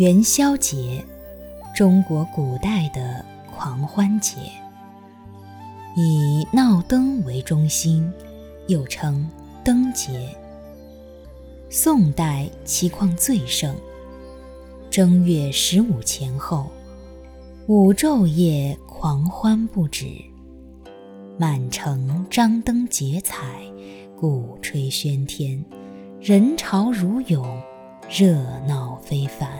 元宵节，中国古代的狂欢节，以闹灯为中心，又称灯节。宋代其况最盛，正月十五前后，五昼夜狂欢不止，满城张灯结彩，鼓吹喧天，人潮如涌，热闹非凡。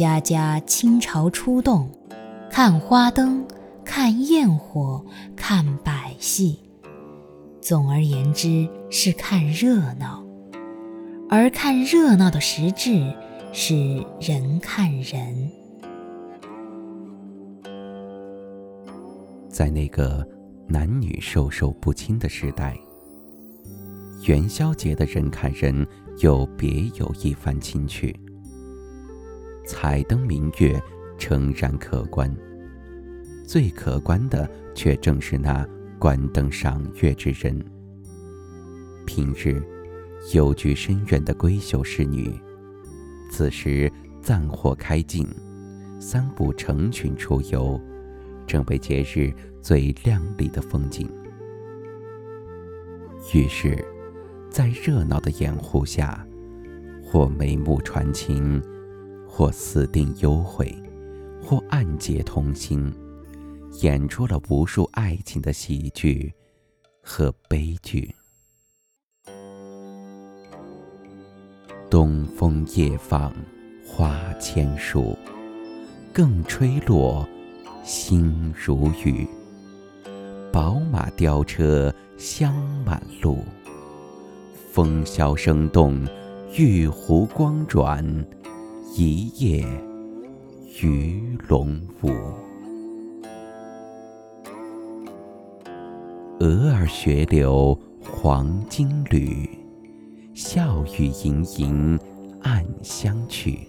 家家倾巢出动，看花灯，看焰火，看百戏。总而言之，是看热闹。而看热闹的实质是人看人。在那个男女授受不亲的时代，元宵节的人看人又别有一番情趣。彩灯明月，诚然可观；最可观的，却正是那观灯赏月之人。平日幽居深院的闺秀侍女，此时暂火开尽，三五成群出游，正为节日最亮丽的风景。于是，在热闹的掩护下，或眉目传情。或私定幽会，或暗结同心，演出了无数爱情的喜剧和悲剧。东风夜放花千树，更吹落，星如雨。宝马雕车香满路，风萧声动，玉壶光转。一夜鱼龙舞，蛾儿雪柳黄金缕，笑语盈盈暗香去。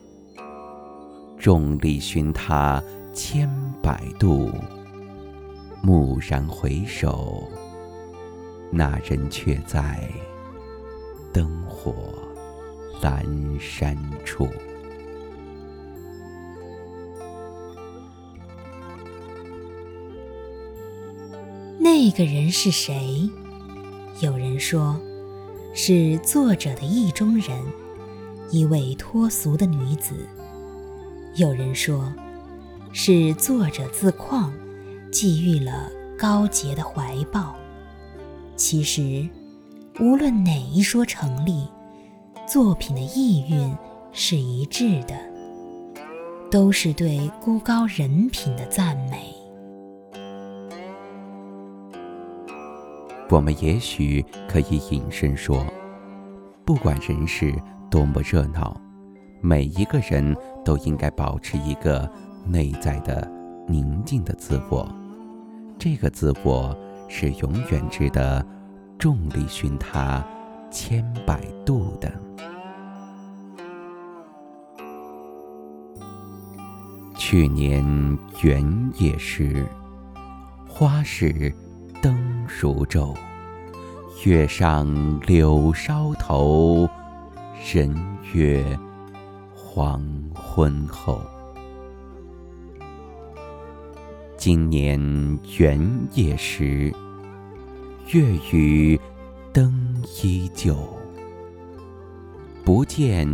众里寻他千百度，蓦然回首，那人却在灯火阑珊处。那个人是谁？有人说，是作者的意中人，一位脱俗的女子；有人说，是作者自况，寄予了高洁的怀抱。其实，无论哪一说成立，作品的意蕴是一致的，都是对孤高人品的赞美。我们也许可以引申说，不管人世多么热闹，每一个人都应该保持一个内在的宁静的自我。这个自我是永远值得众里寻他千百度的。去年元夜时，花市。灯如昼，月上柳梢头，人约黄昏后。今年元夜时，月与灯依旧，不见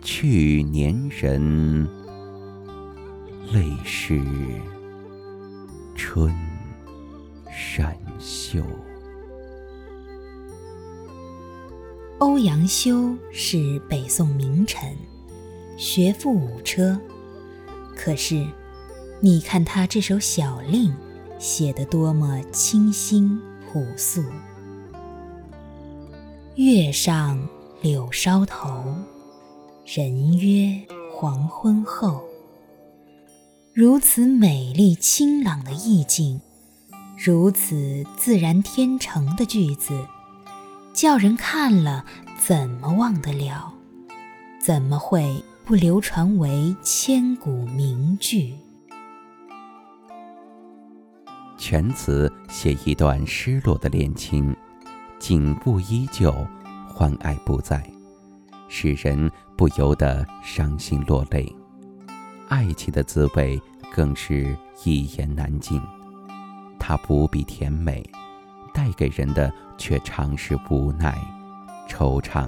去年人，泪湿春。衫修。欧阳修是北宋名臣，学富五车。可是，你看他这首小令，写得多么清新朴素。月上柳梢头，人约黄昏后。如此美丽清朗的意境。如此自然天成的句子，叫人看了怎么忘得了？怎么会不流传为千古名句？全词写一段失落的恋情，景物依旧，欢爱不在，使人不由得伤心落泪。爱情的滋味更是一言难尽，它不必甜美，带给人的却常是无奈、惆怅、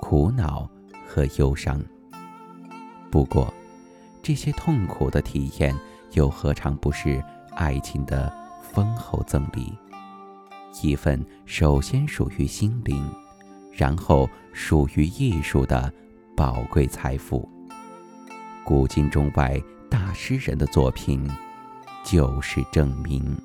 苦恼和忧伤。不过，这些痛苦的体验又何尝不是爱情的丰厚赠礼？一份首先属于心灵，然后属于艺术的宝贵财富。古今中外大诗人的作品，就是证明。